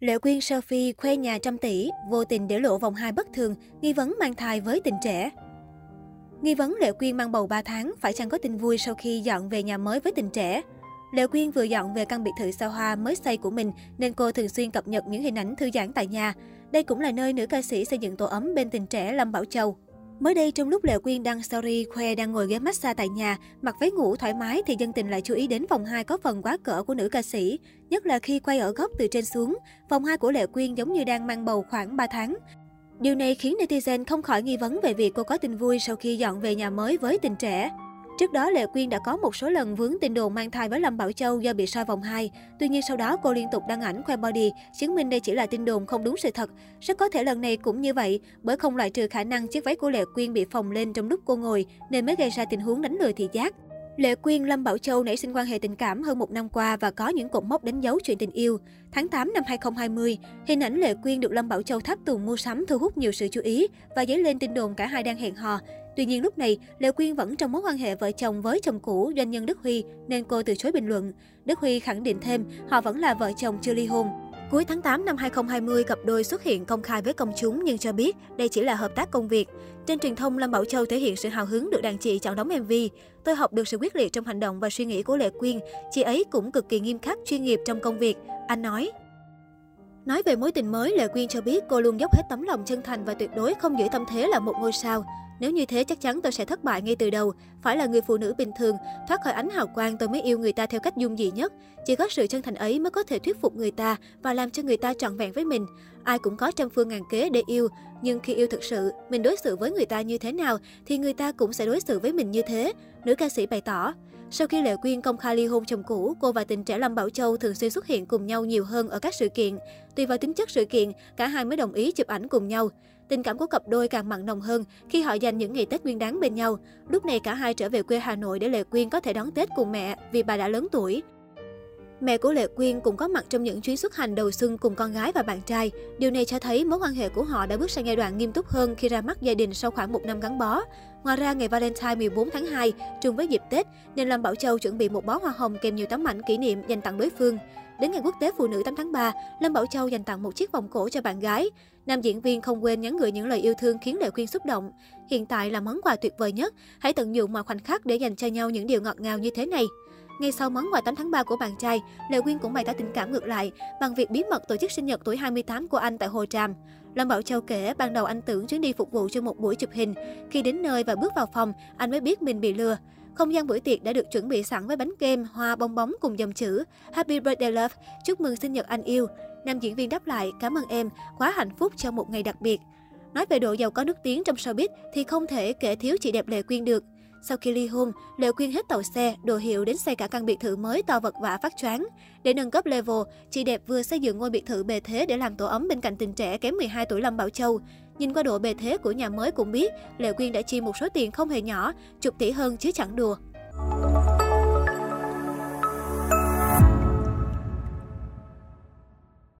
Lệ Quyên Sophie khoe nhà trăm tỷ, vô tình để lộ vòng hai bất thường, nghi vấn mang thai với tình trẻ. Nghi vấn Lệ Quyên mang bầu 3 tháng, phải chăng có tin vui sau khi dọn về nhà mới với tình trẻ? Lệ Quyên vừa dọn về căn biệt thự xa hoa mới xây của mình nên cô thường xuyên cập nhật những hình ảnh thư giãn tại nhà. Đây cũng là nơi nữ ca sĩ xây dựng tổ ấm bên tình trẻ Lâm Bảo Châu. Mới đây, trong lúc Lệ Quyên đăng story khoe đang ngồi ghế massage tại nhà, mặc váy ngủ thoải mái thì dân tình lại chú ý đến vòng hai có phần quá cỡ của nữ ca sĩ. Nhất là khi quay ở góc từ trên xuống, vòng hai của Lệ Quyên giống như đang mang bầu khoảng 3 tháng. Điều này khiến netizen không khỏi nghi vấn về việc cô có tin vui sau khi dọn về nhà mới với tình trẻ. Trước đó, Lệ Quyên đã có một số lần vướng tin đồn mang thai với Lâm Bảo Châu do bị soi vòng 2. Tuy nhiên sau đó cô liên tục đăng ảnh khoe body, chứng minh đây chỉ là tin đồn không đúng sự thật. Rất có thể lần này cũng như vậy, bởi không loại trừ khả năng chiếc váy của Lệ Quyên bị phồng lên trong lúc cô ngồi, nên mới gây ra tình huống đánh lừa thị giác. Lệ Quyên Lâm Bảo Châu nảy sinh quan hệ tình cảm hơn một năm qua và có những cột mốc đánh dấu chuyện tình yêu. Tháng 8 năm 2020, hình ảnh Lệ Quyên được Lâm Bảo Châu tháp tùng mua sắm thu hút nhiều sự chú ý và dấy lên tin đồn cả hai đang hẹn hò. Tuy nhiên lúc này, Lệ Quyên vẫn trong mối quan hệ vợ chồng với chồng cũ doanh nhân Đức Huy nên cô từ chối bình luận. Đức Huy khẳng định thêm họ vẫn là vợ chồng chưa ly hôn. Cuối tháng 8 năm 2020, cặp đôi xuất hiện công khai với công chúng nhưng cho biết đây chỉ là hợp tác công việc. Trên truyền thông, Lâm Bảo Châu thể hiện sự hào hứng được đàn chị chọn đóng MV. Tôi học được sự quyết liệt trong hành động và suy nghĩ của Lệ Quyên. Chị ấy cũng cực kỳ nghiêm khắc, chuyên nghiệp trong công việc. Anh nói. Nói về mối tình mới, Lệ Quyên cho biết cô luôn dốc hết tấm lòng chân thành và tuyệt đối không giữ tâm thế là một ngôi sao. Nếu như thế chắc chắn tôi sẽ thất bại ngay từ đầu. Phải là người phụ nữ bình thường, thoát khỏi ánh hào quang tôi mới yêu người ta theo cách dung dị nhất. Chỉ có sự chân thành ấy mới có thể thuyết phục người ta và làm cho người ta trọn vẹn với mình. Ai cũng có trăm phương ngàn kế để yêu, nhưng khi yêu thực sự, mình đối xử với người ta như thế nào thì người ta cũng sẽ đối xử với mình như thế. Nữ ca sĩ bày tỏ. Sau khi Lệ Quyên công khai ly hôn chồng cũ, cô và tình trẻ Lâm Bảo Châu thường xuyên xuất hiện cùng nhau nhiều hơn ở các sự kiện. Tùy vào tính chất sự kiện, cả hai mới đồng ý chụp ảnh cùng nhau. Tình cảm của cặp đôi càng mặn nồng hơn khi họ dành những ngày Tết Nguyên đáng bên nhau. Lúc này cả hai trở về quê Hà Nội để Lệ Quyên có thể đón Tết cùng mẹ vì bà đã lớn tuổi. Mẹ của Lệ Quyên cũng có mặt trong những chuyến xuất hành đầu xuân cùng con gái và bạn trai. Điều này cho thấy mối quan hệ của họ đã bước sang giai đoạn nghiêm túc hơn khi ra mắt gia đình sau khoảng một năm gắn bó. Ngoài ra, ngày Valentine 14 tháng 2, trùng với dịp Tết, nên Lâm Bảo Châu chuẩn bị một bó hoa hồng kèm nhiều tấm ảnh kỷ niệm dành tặng đối phương. Đến ngày quốc tế phụ nữ 8 tháng 3, Lâm Bảo Châu dành tặng một chiếc vòng cổ cho bạn gái. Nam diễn viên không quên nhắn gửi những lời yêu thương khiến Lệ Quyên xúc động. Hiện tại là món quà tuyệt vời nhất, hãy tận dụng mọi khoảnh khắc để dành cho nhau những điều ngọt ngào như thế này. Ngay sau món quà 8 tháng 3 của bạn trai, Lệ Quyên cũng bày tỏ tình cảm ngược lại bằng việc bí mật tổ chức sinh nhật tuổi 28 của anh tại Hồ Tràm. Lâm Bảo Châu kể ban đầu anh tưởng chuyến đi phục vụ cho một buổi chụp hình. Khi đến nơi và bước vào phòng, anh mới biết mình bị lừa. Không gian buổi tiệc đã được chuẩn bị sẵn với bánh kem, hoa, bong bóng cùng dòng chữ Happy Birthday Love, chúc mừng sinh nhật anh yêu. Nam diễn viên đáp lại, cảm ơn em, quá hạnh phúc cho một ngày đặc biệt. Nói về độ giàu có nước tiếng trong showbiz thì không thể kể thiếu chị đẹp Lệ Quyên được. Sau khi ly hôn, Lệ Quyên hết tàu xe, đồ hiệu đến xây cả căn biệt thự mới to vật vã phát choáng. Để nâng cấp level, chị đẹp vừa xây dựng ngôi biệt thự bề thế để làm tổ ấm bên cạnh tình trẻ kém 12 tuổi Lâm Bảo Châu. Nhìn qua độ bề thế của nhà mới cũng biết, Lệ Quyên đã chi một số tiền không hề nhỏ, chục tỷ hơn chứ chẳng đùa.